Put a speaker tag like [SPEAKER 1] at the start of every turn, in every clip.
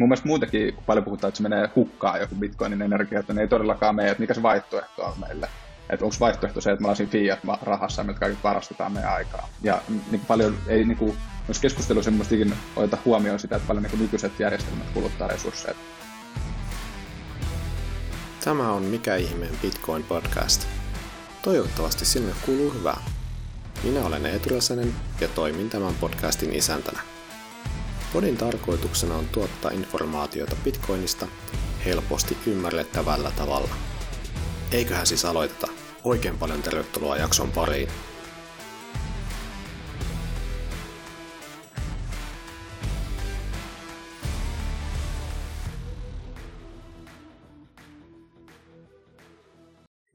[SPEAKER 1] mun mielestä muutenkin, kun paljon puhutaan, että se menee hukkaan joku bitcoinin energia, että ne ei todellakaan mene, että mikä se vaihtoehto on meille. Että onko vaihtoehto se, että me ollaan fiat-rahassa ja me kaikki varastetaan meidän aikaa. Ja niin paljon ei niin kuin, myös keskustelu semmoistakin oteta huomioon sitä, että paljon niin kuin nykyiset järjestelmät kuluttaa resursseja.
[SPEAKER 2] Tämä on Mikä ihmeen Bitcoin podcast. Toivottavasti sinulle kuuluu hyvää. Minä olen Eetu ja toimin tämän podcastin isäntänä. Podin tarkoituksena on tuottaa informaatiota Bitcoinista helposti ymmärrettävällä tavalla. Eiköhän siis aloiteta. Oikein paljon tervetuloa jakson pariin.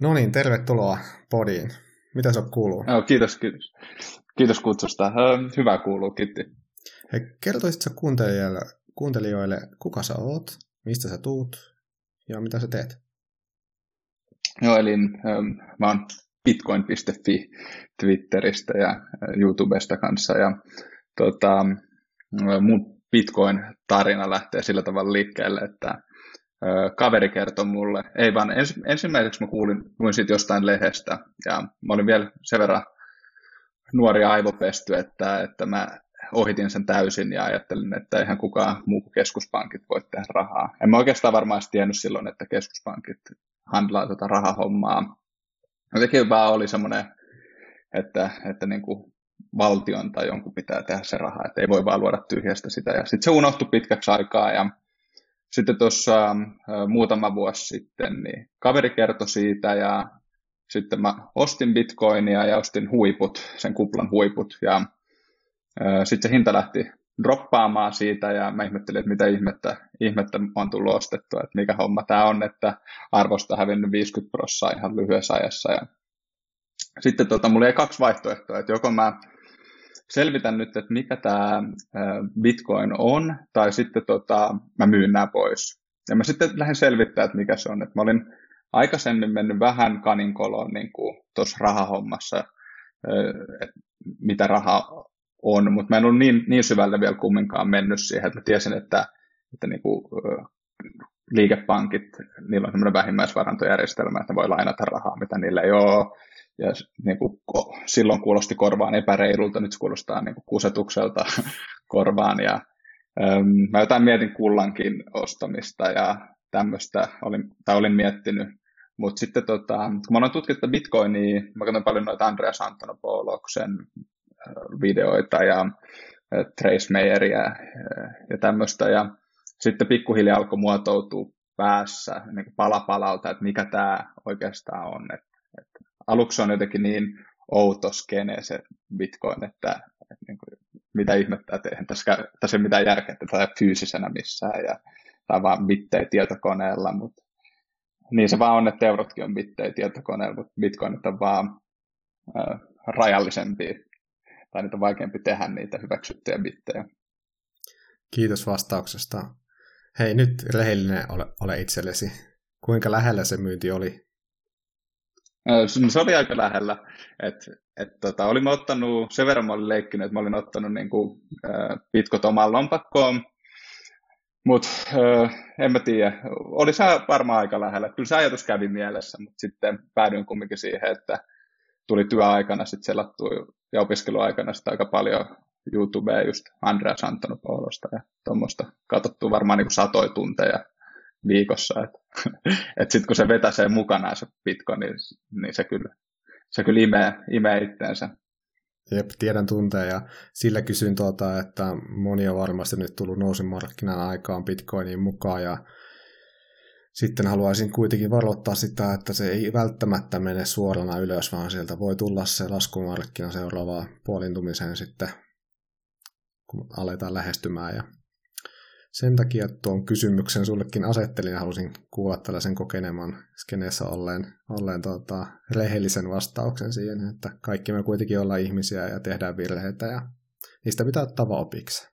[SPEAKER 2] No niin, tervetuloa podiin. Mitä se kuuluu?
[SPEAKER 1] No, kiitos, kiitos. Kiitos kutsusta. Hyvä kuuluu, kiitti.
[SPEAKER 2] Hei, kertoisitko kuuntelijoille, kuuntelijoille, kuka sä oot, mistä sä tuut ja mitä sä teet?
[SPEAKER 1] Joo, eli ähm, mä oon bitcoin.fi Twitteristä ja äh, YouTubesta kanssa. Ja tota, mun Bitcoin-tarina lähtee sillä tavalla liikkeelle, että äh, kaveri kertoi mulle, ei vaan ens, ensimmäiseksi mä kuulin, luin siitä jostain lehdestä ja mä olin vielä sen verran nuori aivopesty, että, että mä ohitin sen täysin ja ajattelin, että eihän kukaan muu kuin keskuspankit voi tehdä rahaa. En mä oikeastaan varmaan tiennyt silloin, että keskuspankit handlaa tätä rahahommaa. Jotenkin vaan oli semmoinen, että, että niin kuin valtion tai jonkun pitää tehdä se raha, että ei voi vaan luoda tyhjästä sitä. Ja sitten se unohtui pitkäksi aikaa ja sitten tuossa muutama vuosi sitten niin kaveri kertoi siitä ja sitten mä ostin bitcoinia ja ostin huiput, sen kuplan huiput ja sitten se hinta lähti droppaamaan siitä ja mä ihmettelin, että mitä ihmettä, ihmettä on tullut ostettua, että mikä homma tämä on, että arvosta hävinnyt 50 prosenttia ihan lyhyessä ajassa. Ja sitten tota, mulla ei kaksi vaihtoehtoa, että joko mä selvitän nyt, että mikä tämä Bitcoin on, tai sitten tota, mä myyn nämä pois. Ja mä sitten lähden selvittämään, että mikä se on. Että mä olin aikaisemmin mennyt vähän kaninkoloon niin tuossa rahahommassa, että mitä raha on, mutta mä en ole niin, niin syvälle vielä kumminkaan mennyt siihen, että mä tiesin, että, että niin kuin, liikepankit, niillä on semmoinen vähimmäisvarantojärjestelmä, että ne voi lainata rahaa, mitä niillä ei ole. Ja niin kuin, silloin kuulosti korvaan epäreilulta, nyt se kuulostaa niin kuin kusetukselta korvaan. Ja, äm, mä jotain mietin kullankin ostamista ja tämmöistä olin, tai olin miettinyt. Mutta sitten tota, kun mä olen tutkinut Bitcoinia, mä katson paljon noita Andreas Antonopouloksen videoita ja Trace Mayeria ja tämmöistä. Ja sitten pikkuhiljaa alkoi muotoutua päässä niin pala palalta, että mikä tämä oikeastaan on. Et, et aluksi on jotenkin niin outo skene se Bitcoin, että, että niin kuin, mitä ihmettä, että tässä, tässä ei mitään järkeä, että tämä fyysisenä missään ja tämä on vaan bittejä tietokoneella, mutta niin se vaan on, että eurotkin on bittejä tietokoneella, mutta bitcoinit on vaan äh, rajallisempia tai niitä on vaikeampi tehdä niitä hyväksyttyjä bittejä.
[SPEAKER 2] Kiitos vastauksesta. Hei, nyt rehellinen ole, ole itsellesi. Kuinka lähellä se myynti oli?
[SPEAKER 1] Se oli aika lähellä. Et, et, tota, olin ottanut, sen verran mä olin leikkinyt, että mä olin ottanut niin kuin, äh, pitkot omaan lompakkoon, mutta äh, en mä tiedä, oli se varmaan aika lähellä. Kyllä se ajatus kävi mielessä, mutta sitten päädyin kumminkin siihen, että tuli työaikana sitten selattua ja opiskeluaikana sitä aika paljon YouTubea just Andreas Antonopoulosta ja tuommoista katsottu varmaan niin satoja tunteja viikossa. Että et sitten kun se vetäsee mukanaan se Bitcoin, niin, niin se kyllä, se kyllä imee, imee itteensä.
[SPEAKER 2] Jep, tiedän tunteja ja sillä kysyn tuota, että moni on varmasti nyt tullut nousimarkkinan aikaan Bitcoiniin mukaan ja sitten haluaisin kuitenkin varoittaa sitä, että se ei välttämättä mene suorana ylös, vaan sieltä voi tulla se laskumarkkina seuraavaa puolintumiseen sitten, kun aletaan lähestymään. Ja sen takia tuon kysymyksen sullekin asettelin ja halusin kuulla tällaisen kokeneman skeneessä olleen, olleen tota, rehellisen vastauksen siihen, että kaikki me kuitenkin ollaan ihmisiä ja tehdään virheitä ja niistä pitää ottaa opiksi.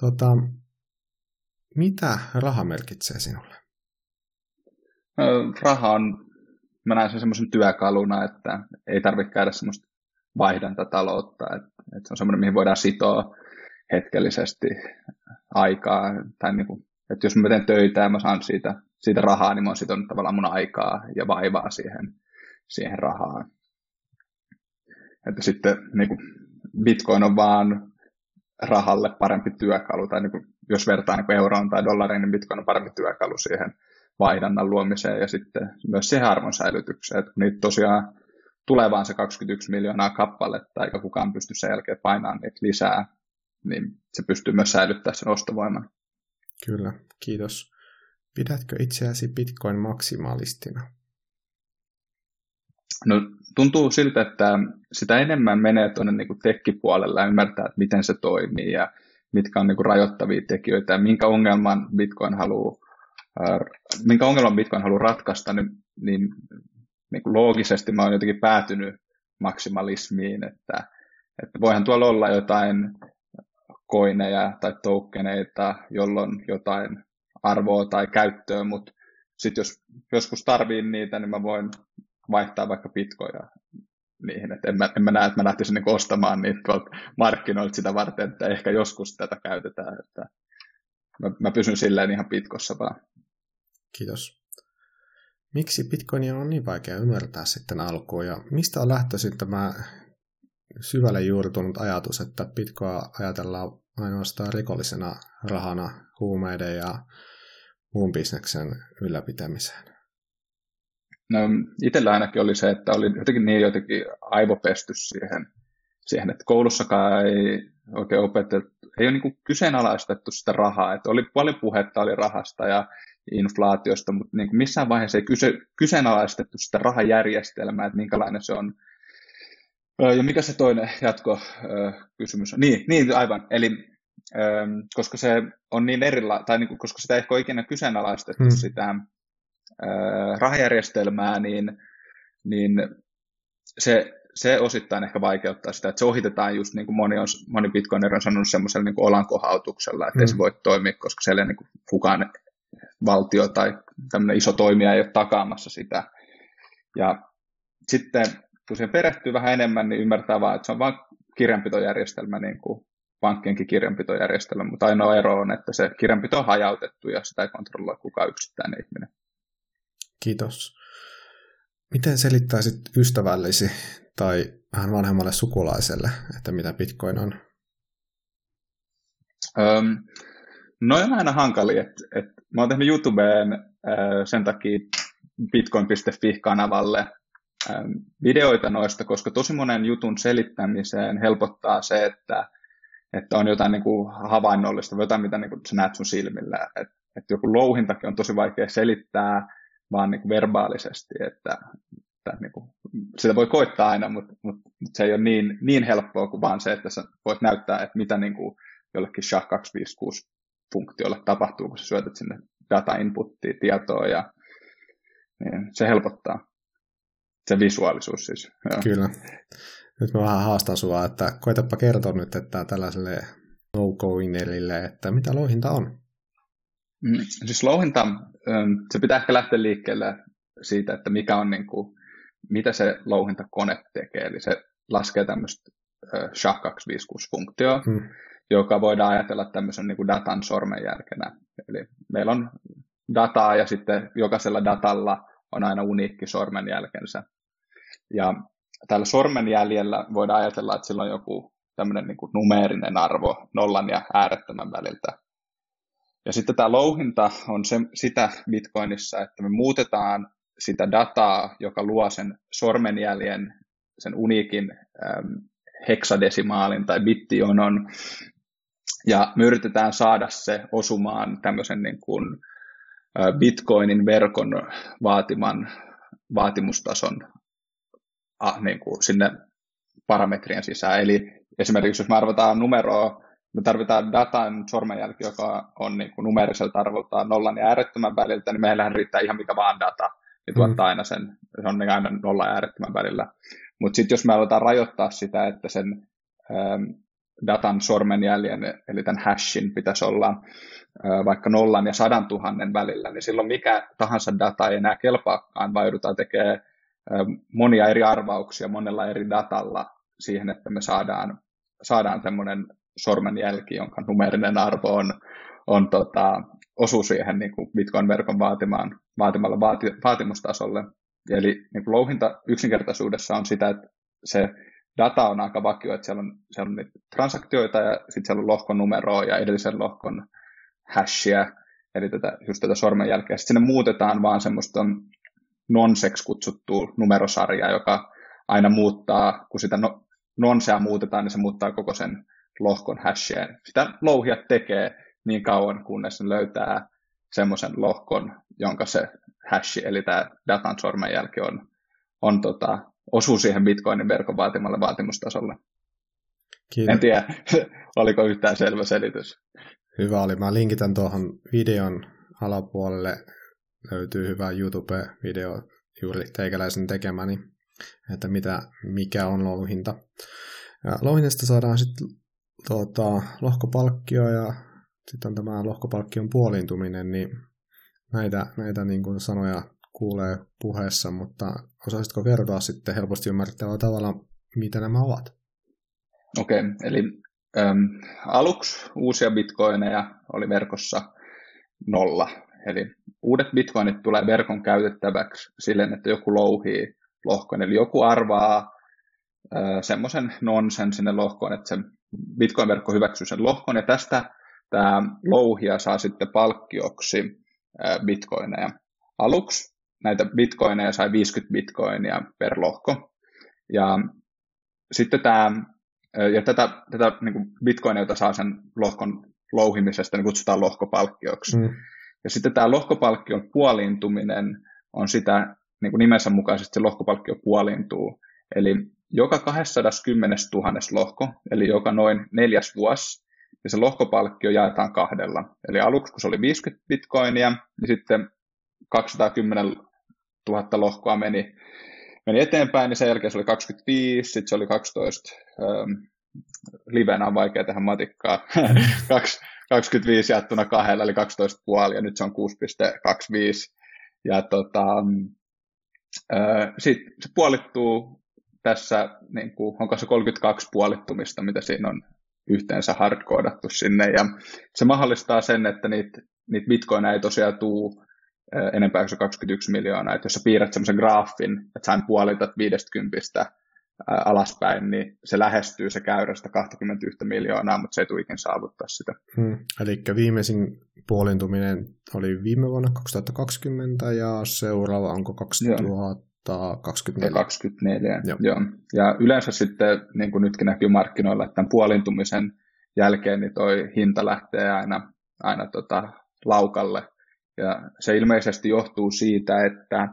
[SPEAKER 2] Tota, mitä raha merkitsee sinulle?
[SPEAKER 1] Raha on, mä näen sen semmoisen työkaluna, että ei tarvitse käydä semmoista vaihdantataloutta, että, että se on semmoinen, mihin voidaan sitoa hetkellisesti aikaa. Tai niin kuin, että jos mä teen töitä ja mä saan siitä, siitä rahaa, niin mä oon sitonut tavallaan mun aikaa ja vaivaa siihen, siihen rahaan. Että sitten niin kuin Bitcoin on vaan rahalle parempi työkalu, tai niin kuin, jos vertaa niin euroon tai dollariin, niin Bitcoin on parempi työkalu siihen vaihdannan luomiseen ja sitten myös siihen arvon säilytykseen. Että niitä tosiaan tulee vaan se 21 miljoonaa kappaletta, eikä kukaan pysty sen jälkeen painamaan niitä lisää, niin se pystyy myös säilyttämään sen ostovoiman.
[SPEAKER 2] Kyllä, kiitos. Pidätkö itseäsi Bitcoin maksimalistina?
[SPEAKER 1] No tuntuu siltä, että sitä enemmän menee tuonne niin tekkipuolelle ja ymmärtää, että miten se toimii ja mitkä on niin kuin rajoittavia tekijöitä ja minkä ongelman Bitcoin haluaa, minkä ongelman Bitcoin haluaa ratkaista, niin, niin, niin kuin loogisesti mä oon jotenkin päätynyt maksimalismiin, että, että voihan tuolla olla jotain koineja tai tokeneita, jolloin jotain arvoa tai käyttöä, mutta sitten jos joskus tarvii niitä, niin mä voin vaihtaa vaikka pitkoja niihin. Et en, mä, en mä näe, että mä lähtisin niin ostamaan niitä tuolta markkinoilta sitä varten, että ehkä joskus tätä käytetään. Että mä, mä pysyn silleen ihan pitkossa vaan.
[SPEAKER 2] Kiitos. Miksi Bitcoinia on niin vaikea ymmärtää sitten alkuun ja mistä on lähtöisin tämä syvälle juurtunut ajatus, että Bitcoin ajatellaan ainoastaan rikollisena rahana huumeiden ja muun bisneksen ylläpitämiseen?
[SPEAKER 1] No, itsellä ainakin oli se, että oli jotenkin niin jotenkin aivopesty siihen, siihen että koulussakaan ei oikein opetettu, ei ole niin kyseenalaistettu sitä rahaa, että oli paljon puhetta oli rahasta ja inflaatiosta, mutta niin kuin missään vaiheessa ei kyse, kyseenalaistettu sitä rahajärjestelmää, että minkälainen se on. Ja mikä se toinen jatko kysymys on? Niin, niin aivan. Eli koska se on niin erila, tai niin kuin, koska sitä ei ehkä ole ikinä kyseenalaistettu hmm. sitä rahajärjestelmää, niin, niin se, se osittain ehkä vaikeuttaa sitä, että se ohitetaan just niin kuin moni, on, moni bitcoiner on sanonut semmoisella niin olankohautuksella, että mm. se voi toimia, koska siellä ei niin kuin kukaan valtio tai tämmöinen iso toimija ei ole takaamassa sitä. Ja sitten kun siihen perehtyy vähän enemmän, niin ymmärtää vaan, että se on vain kirjanpitojärjestelmä, niin kuin pankkienkin kirjanpitojärjestelmä, mutta ainoa ero on, että se kirjanpito on hajautettu ja sitä ei kontrolloi kukaan yksittäinen ihminen.
[SPEAKER 2] Kiitos. Miten selittäisit ystävällisi tai vähän vanhemmalle sukulaiselle, että mitä Bitcoin on?
[SPEAKER 1] Öm, no on aina hankali, että, että mä oon tehnyt YouTubeen äh, sen takia bitcoin.fi-kanavalle äh, videoita noista, koska tosi monen jutun selittämiseen helpottaa se, että, että on jotain niin kuin havainnollista, jotain mitä niin kuin sä näet sun silmillä. Että, että joku louhintakin on tosi vaikea selittää, vaan niin kuin verbaalisesti, että, että niin kuin, sitä voi koittaa aina, mutta, mutta se ei ole niin, niin helppoa kuin vaan se, että sä voit näyttää, että mitä niin kuin jollekin SHA-256 funktiolle tapahtuu, kun sä syötät sinne data inputtia, tietoa ja niin se helpottaa. Se visuaalisuus siis.
[SPEAKER 2] Joo. Kyllä. Nyt mä vähän haastan sua, että koetapa kertoa nyt, että tällaiselle no-goingerille, että mitä louhinta on?
[SPEAKER 1] Mm, siis louhinta, ähm, se pitää ehkä lähteä liikkeelle siitä, että mikä on niin kuin, mitä se louhintakone tekee. Eli se laskee tämmöistä SHA-256-funktioa, hmm. Joka voidaan ajatella tämmöisen niin kuin datan sormenjälkenä. Eli meillä on dataa ja sitten jokaisella datalla on aina uniikki sormenjälkensä. Ja tällä sormenjäljellä voidaan ajatella, että sillä on joku tämmöinen niin kuin numeerinen arvo nollan ja äärettömän väliltä. Ja sitten tämä louhinta on se, sitä Bitcoinissa, että me muutetaan sitä dataa, joka luo sen sormenjäljen, sen uniikin ähm, heksadesimaalin tai bittionon, ja me yritetään saada se osumaan tämmöisen niin kuin, Bitcoinin verkon vaatiman vaatimustason äh, niin kuin sinne parametrien sisään. Eli esimerkiksi jos me arvotaan numeroa me tarvitaan datan sormenjälki, joka on niin kuin numeeriselta arvoltaan nollan ja äärettömän väliltä, niin meillähän riittää ihan mikä vaan data, ja tuottaa mm. aina sen, se on niin aina nolla ja äärettömän välillä. Mutta sitten jos me aletaan rajoittaa sitä, että sen ähm, datan sormenjäljen, eli tämän hashin pitäisi olla vaikka nollan ja sadan tuhannen välillä, niin silloin mikä tahansa data ei enää kelpaakaan, vaan joudutaan tekemään monia eri arvauksia monella eri datalla siihen, että me saadaan, saadaan tämmöinen sormenjälki, jonka numerinen arvo on, on tota, osu siihen niin kuin Bitcoin-verkon vaatimaan, vaatimalle vaati, vaatimustasolle. Eli niin kuin louhinta yksinkertaisuudessa on sitä, että se data on aika vakio, että siellä on, siellä on niitä transaktioita ja sitten siellä on lohkon numeroa ja edellisen lohkon hashia, eli tätä, just tätä sormenjälkeä. Sitten sinne muutetaan vaan semmoista nonseksi kutsuttua numerosarjaa, joka aina muuttaa, kun sitä no, nonsea muutetaan, niin se muuttaa koko sen lohkon hashia. Sitä louhia tekee niin kauan, kunnes ne löytää semmoisen lohkon, jonka se hash, eli tämä datan sormenjälki on, on tota, osuu siihen Bitcoinin verkon vaatimalle vaatimustasolle. Kiitos. En tiedä, oliko yhtään selvä selitys.
[SPEAKER 2] Hyvä oli. Mä linkitän tuohon videon alapuolelle. Löytyy hyvä YouTube-video juuri teikäläisen tekemäni, että mitä, mikä on louhinta. Ja louhinnasta saadaan sitten tuota, lohkopalkkio ja sitten on tämä lohkopalkkion puoliintuminen, niin näitä, näitä niin kuin sanoja kuulee puheessa, mutta osaisitko kertoa sitten helposti ymmärrettävällä tavalla, mitä nämä ovat?
[SPEAKER 1] Okei, okay, eli äm, aluksi uusia bitcoineja oli verkossa nolla. Eli uudet bitcoinit tulee verkon käytettäväksi silleen, että joku louhii lohkon. Eli joku arvaa äh, semmoisen nonsen sinne lohkoon, että se bitcoin-verkko hyväksyy sen lohkon, ja tästä tämä louhia saa sitten palkkioksi äh, bitcoineja. Aluksi näitä bitcoineja sai 50 bitcoinia per lohko. Ja sitten tämä, ja tätä, tätä niin kuin bitcoinia, jota saa sen lohkon louhimisesta, niin kutsutaan lohkopalkkioksi. Mm. Ja sitten tämä lohkopalkkion puoliintuminen on sitä, niin kuin nimensä mukaisesti se lohkopalkkio puoliintuu. Eli joka 210 000 lohko, eli joka noin neljäs vuosi, ja se lohkopalkkio jaetaan kahdella. Eli aluksi, kun se oli 50 bitcoinia, niin sitten 210 000 lohkoa meni, meni eteenpäin, niin sen jälkeen se oli 25, sitten se oli 12, ähm, livenä on vaikea tehdä matikkaa, 25 jaettuna kahdella, eli 12,5, ja nyt se on 6,25. Ja tota, äh, sitten se puolittuu tässä, niin kuin, onko se 32 puolittumista, mitä siinä on yhteensä hardcoodattu sinne, ja se mahdollistaa sen, että niitä, niitä bitcoineja ei tosiaan tule enempää kuin se 21 miljoonaa. Että jos sä piirrät semmoisen graafin, että sä puolitat 50 alaspäin, niin se lähestyy se käyrästä 21 miljoonaa, mutta se ei tule ikinä saavuttaa sitä.
[SPEAKER 2] Hmm. Eli viimeisin puolintuminen oli viime vuonna 2020 ja seuraava onko 2024?
[SPEAKER 1] 24, joo. joo. Ja yleensä sitten, niin kuin nytkin näkyy markkinoilla, että tämän puolintumisen jälkeen niin toi hinta lähtee aina, aina tota laukalle ja se ilmeisesti johtuu siitä, että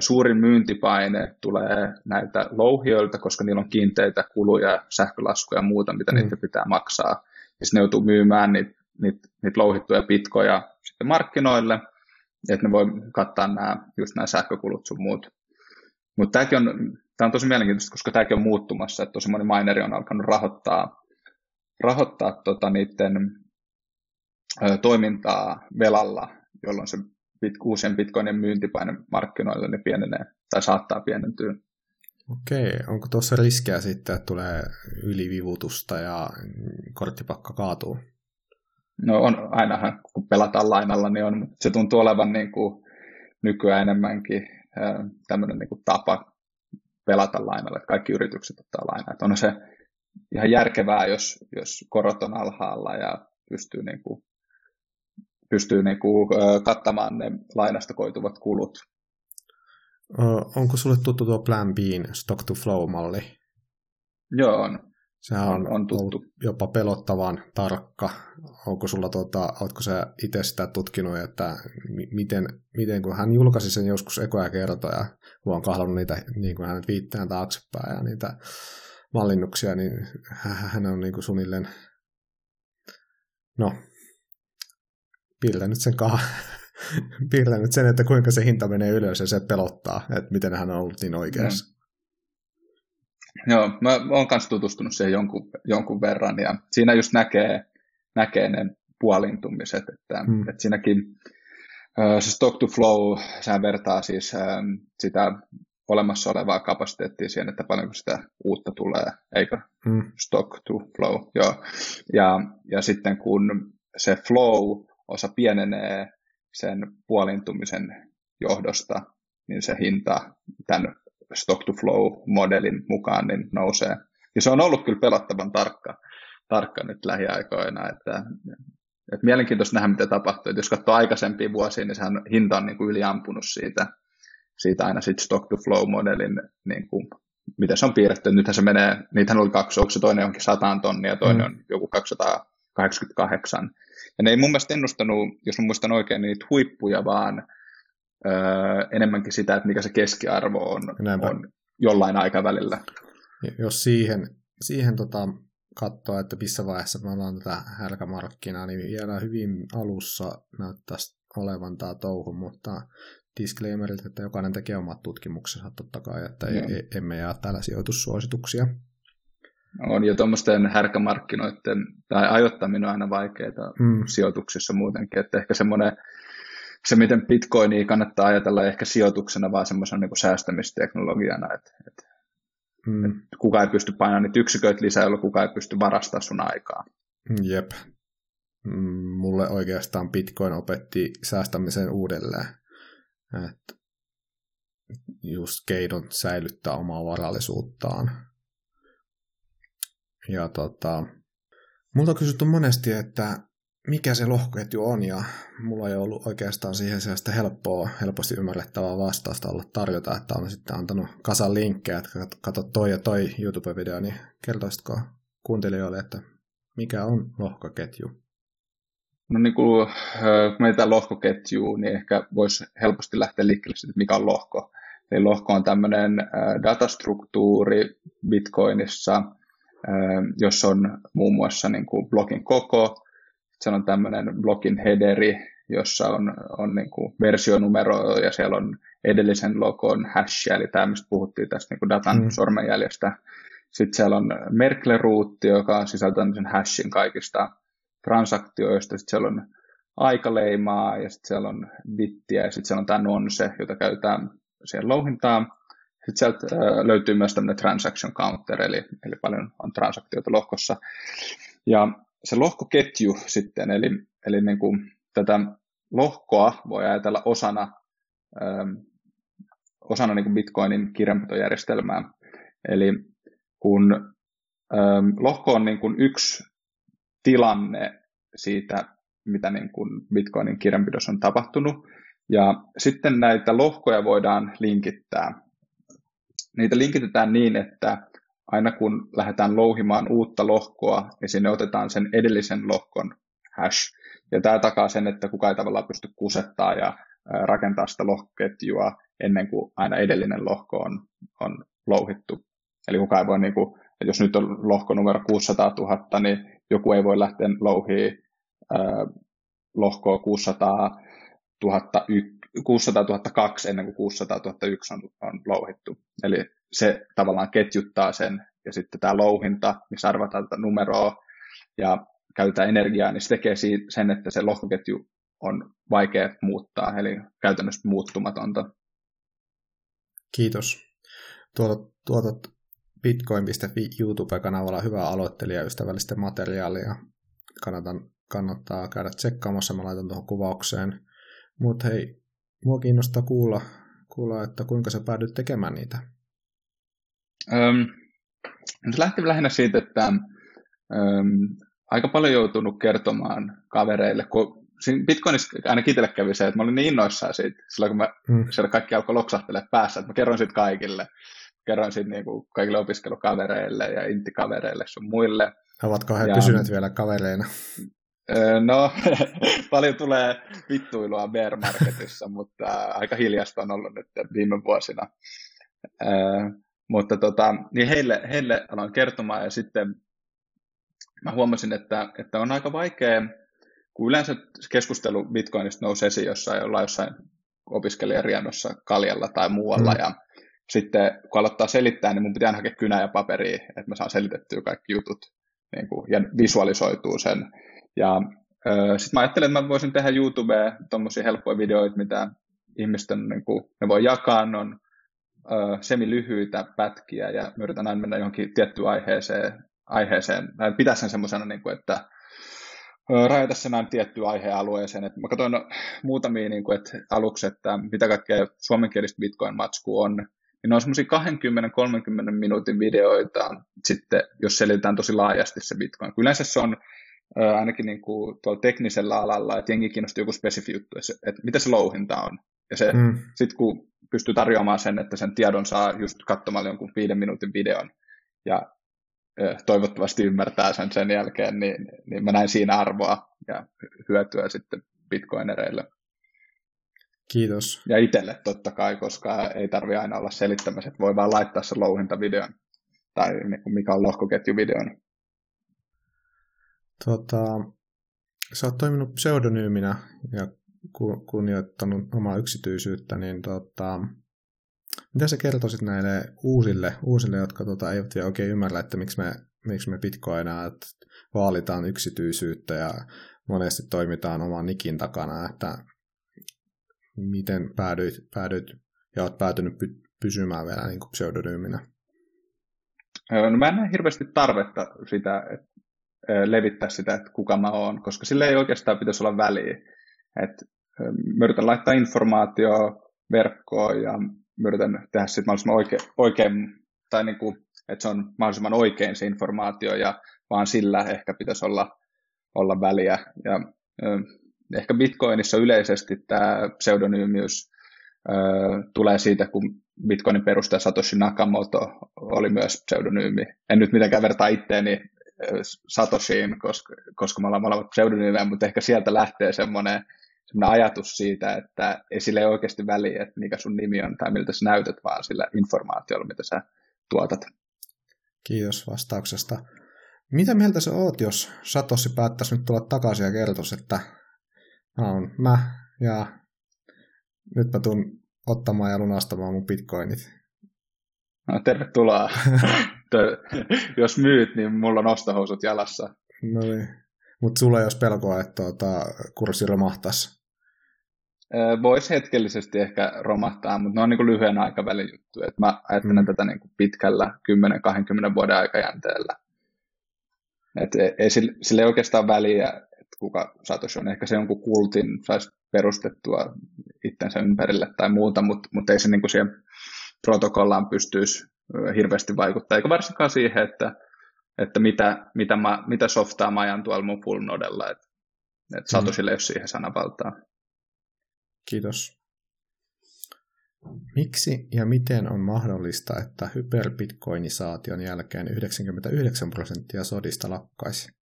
[SPEAKER 1] suurin myyntipaine tulee näiltä louhijoilta, koska niillä on kiinteitä kuluja, sähkölaskuja ja muuta, mitä mm. niitä pitää maksaa. Ja sitten ne joutuu myymään niitä, niitä, niitä louhittuja pitkoja sitten markkinoille, että ne voi kattaa nämä, just nämä sähkökulut sun muut. Mutta tämäkin on, tämä on tosi mielenkiintoista, koska tämäkin on muuttumassa, että tosi moni mineri on alkanut rahoittaa, rahoittaa tota niiden ö, toimintaa velalla jolloin se bit, uusien bitcoinin myyntipaine markkinoille niin pienenee tai saattaa pienentyä.
[SPEAKER 2] Okei, onko tuossa riskejä sitten, että tulee ylivivutusta ja korttipakka kaatuu?
[SPEAKER 1] No on ainahan, kun pelataan lainalla, niin on, se tuntuu olevan niin kuin nykyään enemmänkin tämmöinen niin kuin tapa pelata lainalla, että kaikki yritykset ottaa lainaa. Että on se ihan järkevää, jos, jos korot on alhaalla ja pystyy niin kuin pystyy niin kuin, kattamaan ne lainasta koituvat kulut.
[SPEAKER 2] Onko sulle tuttu tuo Plan Bin Stock to Flow-malli?
[SPEAKER 1] Joo, on.
[SPEAKER 2] Sehän on, on tuttu. jopa pelottavan tarkka. Onko sulla, tuota, oletko sä itse sitä tutkinut, että miten, miten kun hän julkaisi sen joskus ekoja kertoja, kun on kahlannut niitä niin kuin hänet viittään taaksepäin ja niitä mallinnuksia, niin hän on niin kuin suunnilleen, no piirtänyt sen, ka- piirtänyt sen, että kuinka se hinta menee ylös ja se pelottaa, että miten hän on ollut niin oikeassa.
[SPEAKER 1] No. Joo, mä oon kanssa tutustunut siihen jonkun, jonkun verran ja siinä just näkee, näkee ne puolintumiset, että, hmm. että siinäkin se stock to flow, sehän vertaa siis sitä olemassa olevaa kapasiteettia siihen, että paljonko sitä uutta tulee, eikö?
[SPEAKER 2] Mm.
[SPEAKER 1] Stock to flow, joo. Ja, ja sitten kun se flow-osa pienenee sen puolintumisen johdosta, niin se hinta tämän stock to flow-modelin mukaan niin nousee. Ja se on ollut kyllä pelottavan tarkka, tarkka nyt lähiaikoina, että, että mielenkiintoista nähdä, mitä tapahtuu. Että jos katsoo aikaisempia vuosia, niin sehän hinta on niin kuin yliampunut siitä, siitä aina sit stock to flow-modelin, niin kuin, miten se on piirretty. Nythän se menee, niitähän oli kaksi, onko se toinen onkin 100 tonnia, toinen mm. on joku 288. Ja ne ei mun mielestä ennustanut, jos mä muistan oikein, niitä huippuja, vaan öö, enemmänkin sitä, että mikä se keskiarvo on, on jollain aikavälillä.
[SPEAKER 2] Jos siihen, siihen tota, katsoa, että missä vaiheessa me ollaan tätä härkämarkkinaa, niin vielä hyvin alussa näyttäisi olevan tämä touhu, mutta disclaimerit, että jokainen tekee omat tutkimuksensa totta kai, että no. ei, emme jää täällä sijoitussuosituksia.
[SPEAKER 1] On, ja tuommoisten härkämarkkinoiden, tai ajoittaminen on aina vaikeaa mm. sijoituksissa muutenkin, että ehkä semmoinen, se miten bitcoinia kannattaa ajatella ehkä sijoituksena, vaan semmoisena niin säästämisteknologiana, että, että, mm. että kukaan ei pysty painamaan niitä yksiköitä lisää, jolloin kukaan ei pysty varastamaan sun aikaa.
[SPEAKER 2] Jep. Mulle oikeastaan Bitcoin opetti säästämisen uudelleen. Että just keinon säilyttää omaa varallisuuttaan. Ja tota, multa on kysytty monesti, että mikä se lohkoketju on, ja mulla ei ollut oikeastaan siihen sellaista helppoa, helposti ymmärrettävää vastausta olla tarjota, että on sitten antanut kasan linkkejä, että katso toi ja toi YouTube-video, niin kertoisitko kuuntelijoille, että mikä on lohkoketju?
[SPEAKER 1] No niin kuin, kun mietitään lohkoketjuun, niin ehkä voisi helposti lähteä liikkeelle siitä, mikä on lohko. Eli lohko on tämmöinen datastruktuuri Bitcoinissa, jossa on muun muassa niin kuin blogin koko, siellä on tämmöinen blogin headeri, jossa on, on niin kuin versionumero ja siellä on edellisen logon hash, eli tämä, mistä puhuttiin tästä niin kuin datan mm. sormenjäljestä. Sitten siellä on Merkle-ruutti, joka sisältää sen hashin kaikista transaktioista, sitten siellä on aikaleimaa ja sitten siellä on bittiä ja sitten siellä on tämä nonse, jota käytetään siellä louhintaan. Sitten sieltä löytyy myös tämmöinen transaction counter, eli, eli paljon on transaktioita lohkossa. Ja se lohkoketju sitten, eli, eli niin kuin tätä lohkoa voi ajatella osana, ähm, osana niin kuin Bitcoinin kirjanpitojärjestelmää. Eli kun ähm, lohko on niin kuin yksi tilanne siitä, mitä niin kuin Bitcoinin kirjanpidossa on tapahtunut. Ja sitten näitä lohkoja voidaan linkittää. Niitä linkitetään niin, että aina kun lähdetään louhimaan uutta lohkoa, niin sinne otetaan sen edellisen lohkon hash. Ja tämä takaa sen, että kukaan ei tavallaan pysty kusettaa ja rakentaa sitä lohkoketjua ennen kuin aina edellinen lohko on, on louhittu. Eli kukaan ei voi, niin kuin, että jos nyt on lohko numero 600 000, niin joku ei voi lähteä louhii äh, lohkoa 600 000, 600 002 ennen kuin 600 001 on, on louhittu. Eli se tavallaan ketjuttaa sen, ja sitten tämä louhinta, missä arvataan tätä numeroa ja käytetään energiaa, niin se tekee sen, että se lohkoketju on vaikea muuttaa, eli käytännössä muuttumatonta.
[SPEAKER 2] Kiitos. Tuotat, tuotat bitcoin.fi YouTube-kanavalla hyvää aloittelijaystävällistä materiaalia. Kannatan, kannattaa käydä tsekkaamassa, mä laitan tuohon kuvaukseen. Mutta hei, mua kiinnostaa kuulla, kuulla, että kuinka sä päädyt tekemään niitä.
[SPEAKER 1] Öm, se lähti lähinnä siitä, että öm, aika paljon joutunut kertomaan kavereille, kun Bitcoinissa aina itselle kävi se, että mä olin niin innoissaan siitä, silloin kun mä, hmm. siellä kaikki alkoi loksahtelemaan päässä, että mä kerroin siitä kaikille kerroin sitten niinku kaikille opiskelukavereille ja intikavereille sun muille.
[SPEAKER 2] Ovatko he ja, pysyneet vielä kavereina?
[SPEAKER 1] No, paljon tulee vittuilua bear marketissa, mutta aika hiljasta on ollut nyt viime vuosina. mutta tota, niin heille, heille aloin kertomaan ja sitten mä huomasin, että, että on aika vaikea, kun yleensä keskustelu Bitcoinista nousee esiin jossain, ollaan jossain opiskelijariennossa kaljalla tai muualla mm. ja sitten kun aloittaa selittää, niin mun pitää hakea kynä ja paperia, että mä saan selitettyä kaikki jutut niin kuin, ja visualisoituu sen. Ja sitten mä ajattelin, että mä voisin tehdä YouTubeen tuommoisia helppoja videoita, mitä ihmisten niin kuin, ne voi jakaa, ne on äh, semilyhyitä pätkiä ja mä yritän aina mennä johonkin tiettyyn aiheeseen, aiheeseen. Mä pitää sen semmoisena, niin kuin, että rajata sen näin tiettyyn aihealueeseen. Et mä katsoin muutamia niin kuin, että aluksi, että mitä kaikkea suomenkielistä Bitcoin-matskua on, niin ne on semmoisia 20-30 minuutin videoita, sitten, jos selitetään tosi laajasti se Bitcoin. Yleensä se on ainakin niin kuin tuolla teknisellä alalla, että jengi kiinnostaa joku spesifi juttu, että mitä se louhinta on. Ja se, mm. sitten kun pystyy tarjoamaan sen, että sen tiedon saa just katsomalla jonkun viiden minuutin videon, ja toivottavasti ymmärtää sen sen jälkeen, niin, niin mä näin siinä arvoa ja hyötyä sitten bitcoinereille.
[SPEAKER 2] Kiitos.
[SPEAKER 1] Ja itselle totta kai, koska ei tarvi aina olla selittämässä, että voi vaan laittaa se louhintavideon tai niin mikä on lohkoketjuvideon.
[SPEAKER 2] Tota, sä oot toiminut pseudonyyminä ja kunnioittanut omaa yksityisyyttä, niin tota, mitä sä kertoisit näille uusille, uusille jotka tota, eivät vielä oikein ymmärrä, että miksi me, miksi me bitcoinaa, että vaalitaan yksityisyyttä ja monesti toimitaan oman nikin takana, että miten päädyit, päädyit ja olet päätynyt py- pysymään vielä niin kuin pseudonyyminä?
[SPEAKER 1] No mä en näe hirveästi tarvetta sitä, että levittää sitä, että kuka mä oon, koska sille ei oikeastaan pitäisi olla väliä. Et, mä yritän laittaa informaatioa verkkoon ja mä yritän tehdä sitten mahdollisimman oikein, oikein tai niin kuin, että se on mahdollisimman oikein se informaatio ja vaan sillä ehkä pitäisi olla, olla väliä. Ja ehkä Bitcoinissa yleisesti tämä pseudonyymius tulee siitä, kun Bitcoinin perustaja Satoshi Nakamoto oli myös pseudonyymi. En nyt mitenkään vertaa itteeni Satoshiin, koska, koska me ollaan molemmat pseudonyymiä, mutta ehkä sieltä lähtee semmoinen, semmoinen ajatus siitä, että ei sille oikeasti väliä, että mikä sun nimi on tai miltä sä näytät, vaan sillä informaatiolla, mitä sä tuotat.
[SPEAKER 2] Kiitos vastauksesta. Mitä mieltä sä oot, jos Satoshi päättäisi nyt tulla takaisin ja kertoisi, että mä oon mä ja nyt mä tuun ottamaan ja lunastamaan mun bitcoinit?
[SPEAKER 1] No, tervetuloa. jos myyt, niin mulla on ostohousut jalassa.
[SPEAKER 2] No niin. Mutta sulla ei olisi pelkoa, että tuota, kurssi romahtaisi?
[SPEAKER 1] Voisi hetkellisesti ehkä romahtaa, mutta ne on niin kuin lyhyen aikavälin juttu. Et mä ajattelen mm. tätä niin kuin pitkällä 10-20 vuoden aikajänteellä. Et ei, sille, sille ei oikeastaan väliä, että kuka Satoshi on. Ehkä se jonkun kultin saisi perustettua itsensä ympärille tai muuta, mutta, mutta ei se niin kuin siihen protokollaan pystyisi hirveästi vaikuttaa, eikä varsinkaan siihen, että, että mitä, mitä, mä, mitä softaa mä ajan tuolla mun full nodella, että, että Satosille mm. ei ole siihen sanavaltaa.
[SPEAKER 2] Kiitos. Miksi ja miten on mahdollista, että hyperbitcoinisaation jälkeen 99 prosenttia sodista lakkaisi?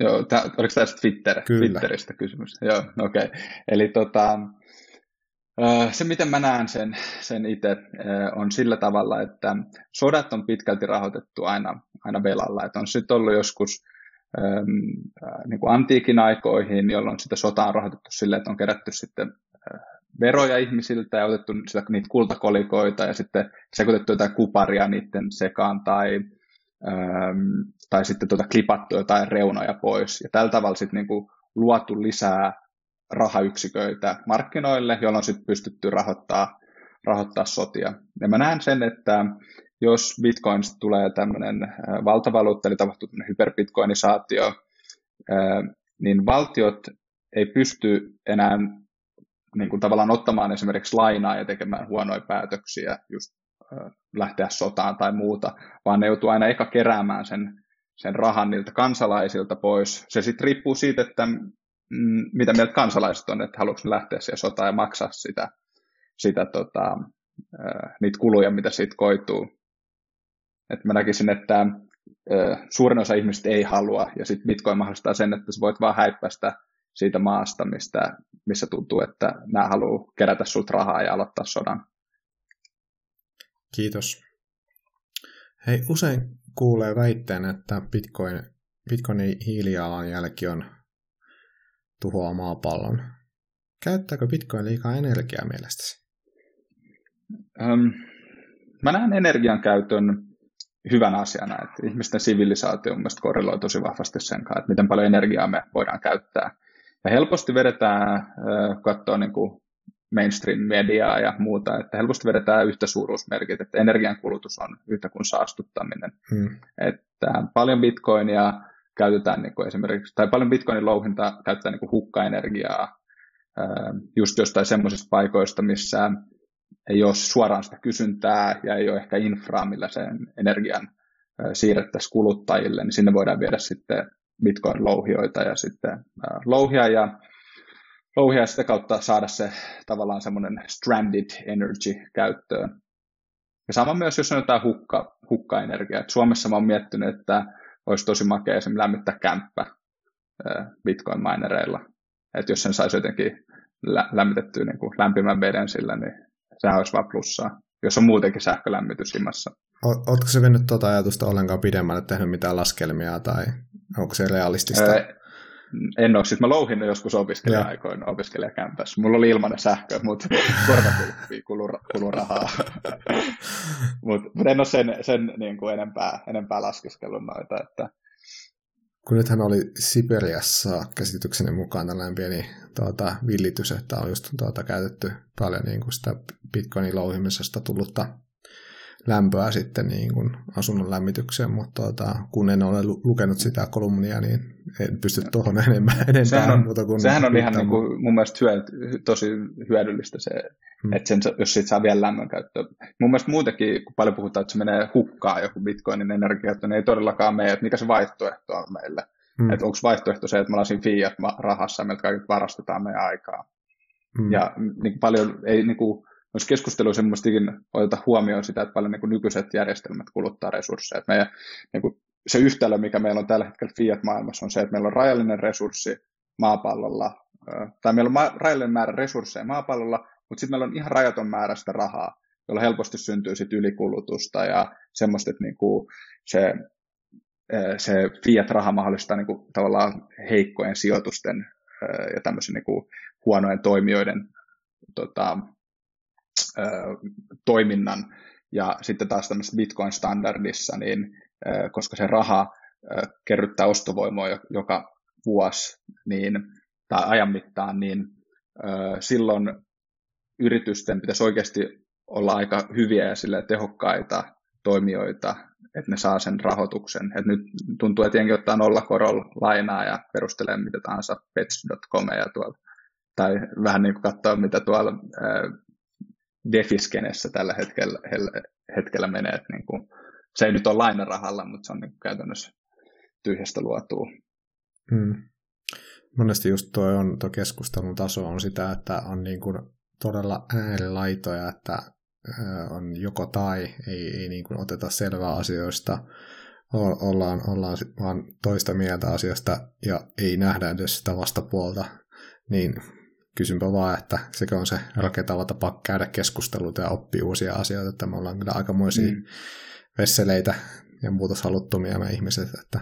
[SPEAKER 1] Joo, tää, oliko tämä Twitter, Twitteristä kysymys? Joo, okei. Okay. Eli tota, se, miten mä näen sen, sen itse, on sillä tavalla, että sodat on pitkälti rahoitettu aina, aina velalla. Että on sitten ollut joskus niin kuin antiikin aikoihin, jolloin sitä sotaa on rahoitettu sillä, että on kerätty sitten veroja ihmisiltä ja otettu sitä, niitä kultakolikoita ja sitten sekoitettu jotain kuparia niiden sekaan tai, tai sitten tuota klipattu jotain reunoja pois. Ja tällä tavalla sitten niin kuin luotu lisää rahayksiköitä markkinoille, jolloin sitten pystytty rahoittaa, rahoittaa sotia. Ja mä näen sen, että jos bitcoinista tulee tämmöinen valtavaluutta, eli tapahtuu hyperbitcoinisaatio, niin valtiot ei pysty enää niin kuin tavallaan ottamaan esimerkiksi lainaa ja tekemään huonoja päätöksiä, just lähteä sotaan tai muuta, vaan ne joutuu aina eka keräämään sen, sen rahan niiltä kansalaisilta pois. Se sitten riippuu siitä, että mitä mieltä kansalaiset on, että haluatko lähteä siihen sotaan ja maksaa sitä, sitä tota, niitä kuluja, mitä siitä koituu. Et mä näkisin, että suurin osa ihmistä ei halua, ja sitten Bitcoin mahdollistaa sen, että sä voit vaan häippäistä siitä maasta, mistä, missä tuntuu, että nämä haluaa kerätä sut rahaa ja aloittaa sodan.
[SPEAKER 2] Kiitos. Hei, usein kuulee väitteen, että Bitcoin, Bitcoinin hiilijalanjälki on tuhoaa maapallon. Käyttääkö Bitcoin liikaa energiaa mielestäsi?
[SPEAKER 1] Um, mä näen energian käytön hyvän asiana, että ihmisten sivilisaatio mun korreloi tosi vahvasti sen kanssa, että miten paljon energiaa me voidaan käyttää. Ja helposti vedetään, kun katsoo niin kuin mainstream-mediaa ja muuta, että helposti vedetään yhtä suuruusmerkit, että energiankulutus on yhtä kuin saastuttaminen. Hmm. Että paljon bitcoinia käytetään niin kuin esimerkiksi, tai paljon bitcoinin louhinta käyttää niin kuin hukkaenergiaa just jostain semmoisista paikoista, missä ei ole suoraan sitä kysyntää ja ei ole ehkä infraa, millä sen energian siirrettäisiin kuluttajille, niin sinne voidaan viedä sitten bitcoin-louhioita ja sitten louhia ja louhia ja sitä kautta saada se tavallaan semmoinen stranded energy käyttöön. Ja sama myös, jos on jotain hukka, hukkaenergiaa. Suomessa mä oon miettinyt, että olisi tosi makea esimerkiksi lämmittää kämppä bitcoin-minereilla. Että jos sen saisi jotenkin lä- lämmitettyä niin kuin lämpimän veden sillä, niin sehän olisi vaan plussaa, jos on muutenkin sähkölämmitys himassa.
[SPEAKER 2] Oletko se mennyt tuota ajatusta ollenkaan pidemmälle, tehnyt mitään laskelmia tai onko se realistista? Öö,
[SPEAKER 1] en ole, siis mä louhin joskus opiskelija-aikoina opiskelijakämpässä. Mulla oli ilmainen sähkö, mutta kuluu rahaa. mutta mut en ole sen, sen niin kuin enempää, enempää laskeskellut noita. Että...
[SPEAKER 2] Kun nythän oli Siberiassa käsitykseni mukaan tällainen pieni tuota, villitys, että on just tuota, käytetty paljon niin kuin sitä bitcoinin louhimisesta tullutta lämpöä sitten niin kuin asunnon lämmitykseen, mutta tuota, kun en ole lukenut sitä kolumnia, niin en pysty tuohon enemmän, enempää
[SPEAKER 1] sehän
[SPEAKER 2] on, muuta kuin
[SPEAKER 1] Sehän on ihan niin kuin, mun mielestä hyö, tosi hyödyllistä se, hmm. että sen, jos siitä saa vielä lämmön käyttöä. Mun mielestä muutenkin, kun paljon puhutaan, että se menee hukkaan joku bitcoinin energia, niin ei todellakaan mene, että mikä se vaihtoehto on meille. Hmm. Että onko vaihtoehto se, että me ollaan fiat-rahassa ja meiltä kaikki varastetaan meidän aikaa. Hmm. Ja niin paljon ei niin kuin, noissa keskusteluissa semmoistakin oteta huomioon sitä, että paljon niin kuin nykyiset järjestelmät kuluttaa resursseja. meidän, niin kuin se yhtälö, mikä meillä on tällä hetkellä Fiat-maailmassa, on se, että meillä on rajallinen resurssi maapallolla, tai meillä on ma- rajallinen määrä resursseja maapallolla, mutta sitten meillä on ihan rajaton määrä sitä rahaa, jolla helposti syntyy sit ylikulutusta ja semmoista, että niinku se, se fiat-raha mahdollistaa niinku tavallaan heikkojen sijoitusten ja tämmöisen niinku huonojen toimijoiden tota, toiminnan. Ja sitten taas tämmöisessä Bitcoin-standardissa, niin koska se raha kerryttää ostovoimaa joka vuosi niin, tai ajan mittaan, niin silloin yritysten pitäisi oikeasti olla aika hyviä ja sille tehokkaita toimijoita, että ne saa sen rahoituksen. Et nyt tuntuu, että jengi ottaa nolla korolla lainaa ja perustelee mitä tahansa pets.com ja tuolla, tai vähän niin kuin katsoa, mitä tuolla defiskenessä tällä hetkellä, hetkellä menee. Että niin kuin, se ei nyt ole lainarahalla, mutta se on niin käytännössä tyhjästä luotua.
[SPEAKER 2] Hmm. Monesti just tuo on, tuo keskustelun taso on sitä, että on niin kuin todella äärilaitoja, että on joko tai, ei, ei niin kuin oteta selvää asioista, ollaan, ollaan vaan toista mieltä asiasta ja ei nähdä edes sitä vastapuolta, niin kysynpä vaan, että sekä on se rakentava tapa käydä keskusteluita ja oppia uusia asioita, että me ollaan kyllä aikamoisia mm. vesseleitä ja muutoshaluttomia me ihmiset, että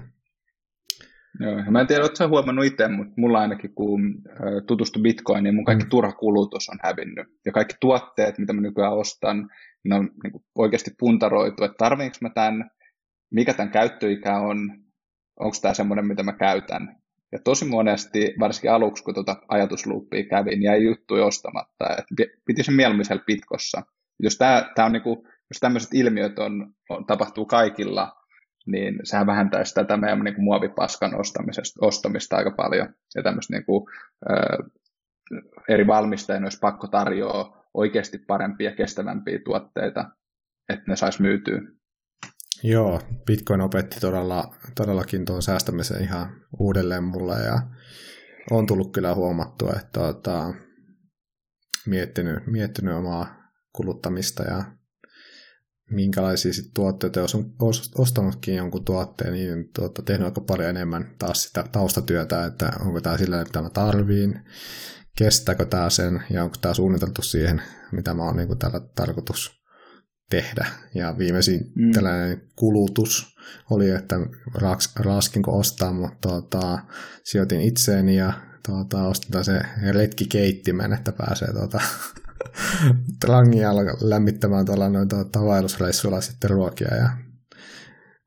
[SPEAKER 1] Joo, mä en tiedä, oletko huomannut itse, mutta mulla ainakin kun tutustu Bitcoiniin, niin mun kaikki mm. turha kulutus on hävinnyt. Ja kaikki tuotteet, mitä mä nykyään ostan, ne on niin kuin oikeasti puntaroitu, että tarviinko mä tämän, mikä tämän käyttöikä on, onko tämä semmoinen, mitä mä käytän. Ja tosi monesti, varsinkin aluksi, kun tuota ajatusluuppia kävin, jäi juttuja ostamatta. Et piti sen mieluummin siellä pitkossa. Jos, tää, tää on niinku, jos tämmöiset ilmiöt on, on, tapahtuu kaikilla, niin sehän vähentäisi tätä meidän niin kuin muovipaskan ostamisesta, ostamista aika paljon. Ja tämmöistä niin kuin, ö, eri valmistajien olisi pakko tarjoa oikeasti parempia ja kestävämpiä tuotteita, että ne saisi myytyä.
[SPEAKER 2] Joo, Bitcoin opetti todella, todellakin tuon säästämisen ihan uudelleen mulle ja on tullut kyllä huomattua, että tuota, miettinyt, miettinyt omaa kuluttamista ja minkälaisia sit tuotteita, jos on ostanutkin jonkun tuotteen, niin tuota, tehnyt aika paljon enemmän taas sitä taustatyötä, että onko tämä sillä, että mä tarviin, kestääkö tämä sen ja onko tämä suunniteltu siihen, mitä mä oon niin tällä tarkoitus tehdä. Ja viimeisin mm. tällainen kulutus oli, että raaks, raaskinko ostaa, mutta tuota, sijoitin itseeni ja tuota, ostin se retkikeittimen, että pääsee tuota, rangia lämmittämään tuolla noin vaellusreissuilla sitten ruokia ja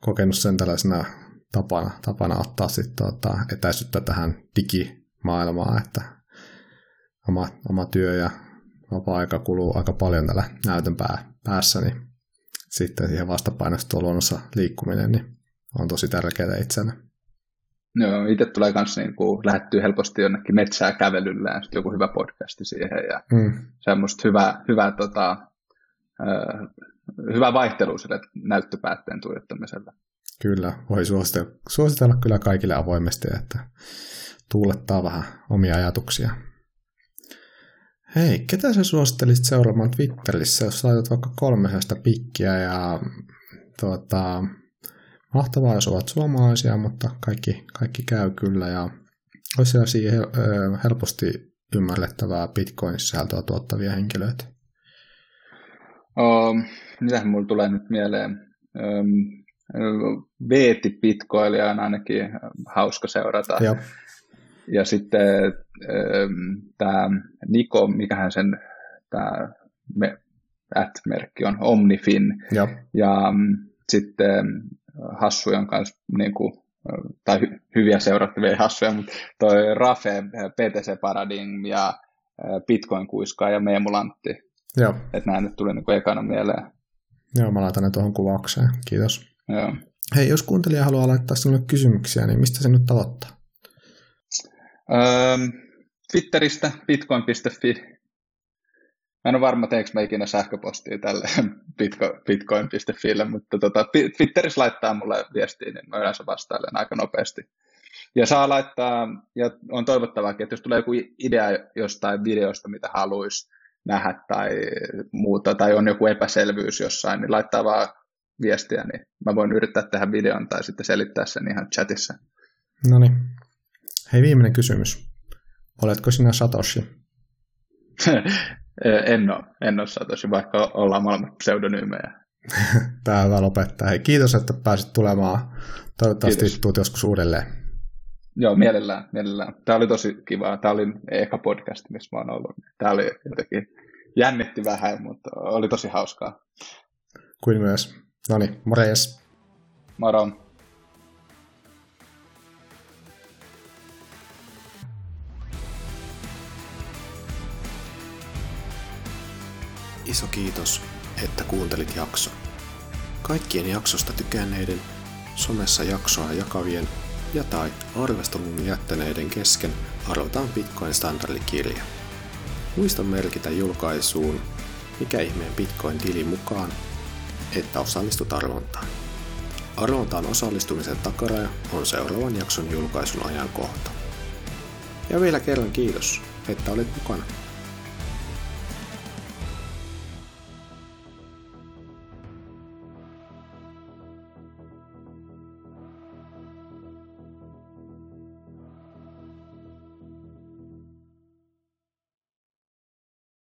[SPEAKER 2] kokenut sen tällaisena tapana, tapana ottaa sitten tuota, etäisyyttä tähän digimaailmaan, että oma, oma työ ja vapaa-aika kuluu aika paljon tällä näytön pää, päässä, niin sitten siihen vastapainosta luonnossa liikkuminen niin on tosi tärkeää itselle.
[SPEAKER 1] Joo, itse tulee myös niin kuin, lähettyä helposti jonnekin metsää kävelyllä ja sitten joku hyvä podcasti siihen ja mm. semmoista hyvää, hyvää, tota, äh, hyvä vaihtelu sille näyttöpäätteen tuijottamiselle.
[SPEAKER 2] Kyllä, voi suositella, suositella kyllä kaikille avoimesti, että tuulettaa vähän omia ajatuksia. Hei, ketä sä suosittelisit seuraamaan Twitterissä, jos laitat vaikka kolmesesta pikkiä ja tuota, mahtavaa, jos ovat suomalaisia, mutta kaikki, kaikki käy kyllä ja olisi sellaisia helposti ymmärrettävää Bitcoin-sisältöä tuottavia henkilöitä.
[SPEAKER 1] Um, mitähän mulla tulee nyt mieleen? Um, Veeti Bitcoinia on ainakin hauska seurata.
[SPEAKER 2] Joo.
[SPEAKER 1] Ja sitten ähm, tämä Niko, mikähän sen tämä at-merkki on, Omnifin.
[SPEAKER 2] Joo.
[SPEAKER 1] Ja mm, hassujen kanssa, niin kuin, tai hy- hyviä seurattavia hassuja, mutta toi Rafe, PTC Paradigm ja Bitcoin kuiskaa ja Meemulantti.
[SPEAKER 2] Joo.
[SPEAKER 1] Että nämä nyt tuli niin kuin ekana mieleen.
[SPEAKER 2] Joo, mä laitan ne tuohon kuvaukseen. Kiitos.
[SPEAKER 1] Joo.
[SPEAKER 2] Hei, jos kuuntelija haluaa laittaa sinulle kysymyksiä, niin mistä se nyt aloittaa?
[SPEAKER 1] Öö, Twitteristä bitcoin.fi. Mä en ole varma, teekö mä ikinä sähköpostia tälle bitcoin.fille, mutta tota, Twitterissä laittaa mulle viestiä, niin mä yleensä vastailen aika nopeasti. Ja saa laittaa, ja on toivottavaa, että jos tulee joku idea jostain videosta, mitä haluaisi nähdä tai muuta, tai on joku epäselvyys jossain, niin laittaa vaan viestiä, niin mä voin yrittää tehdä videon tai sitten selittää sen ihan chatissa.
[SPEAKER 2] No niin. Hei, viimeinen kysymys. Oletko sinä Satoshi?
[SPEAKER 1] en ole, en ole Satoshi, vaikka ollaan molemmat pseudonyymejä.
[SPEAKER 2] Tämä on hyvä lopettaa. Hei, kiitos, että pääsit tulemaan. Toivottavasti kiitos. tuut joskus uudelleen.
[SPEAKER 1] Joo, mielellään, mielellään. Tämä oli tosi kiva. Tämä oli eka podcast, missä mä oon ollut. Tämä oli jotenkin jännitti vähän, mutta oli tosi hauskaa.
[SPEAKER 2] Kuin myös. No niin, morjes.
[SPEAKER 1] Moro.
[SPEAKER 2] Iso kiitos, että kuuntelit jakso. Kaikkien jaksosta tykänneiden, somessa jaksoa jakavien ja tai arvostelun jättäneiden kesken arvotaan Bitcoin standardikirja. Muista merkitä julkaisuun mikä ihmeen Bitcoin-tili mukaan, että osallistut arvontaan. Arvontaan osallistumisen takaraja on seuraavan jakson julkaisun ajankohta. Ja vielä kerran kiitos, että olit mukana.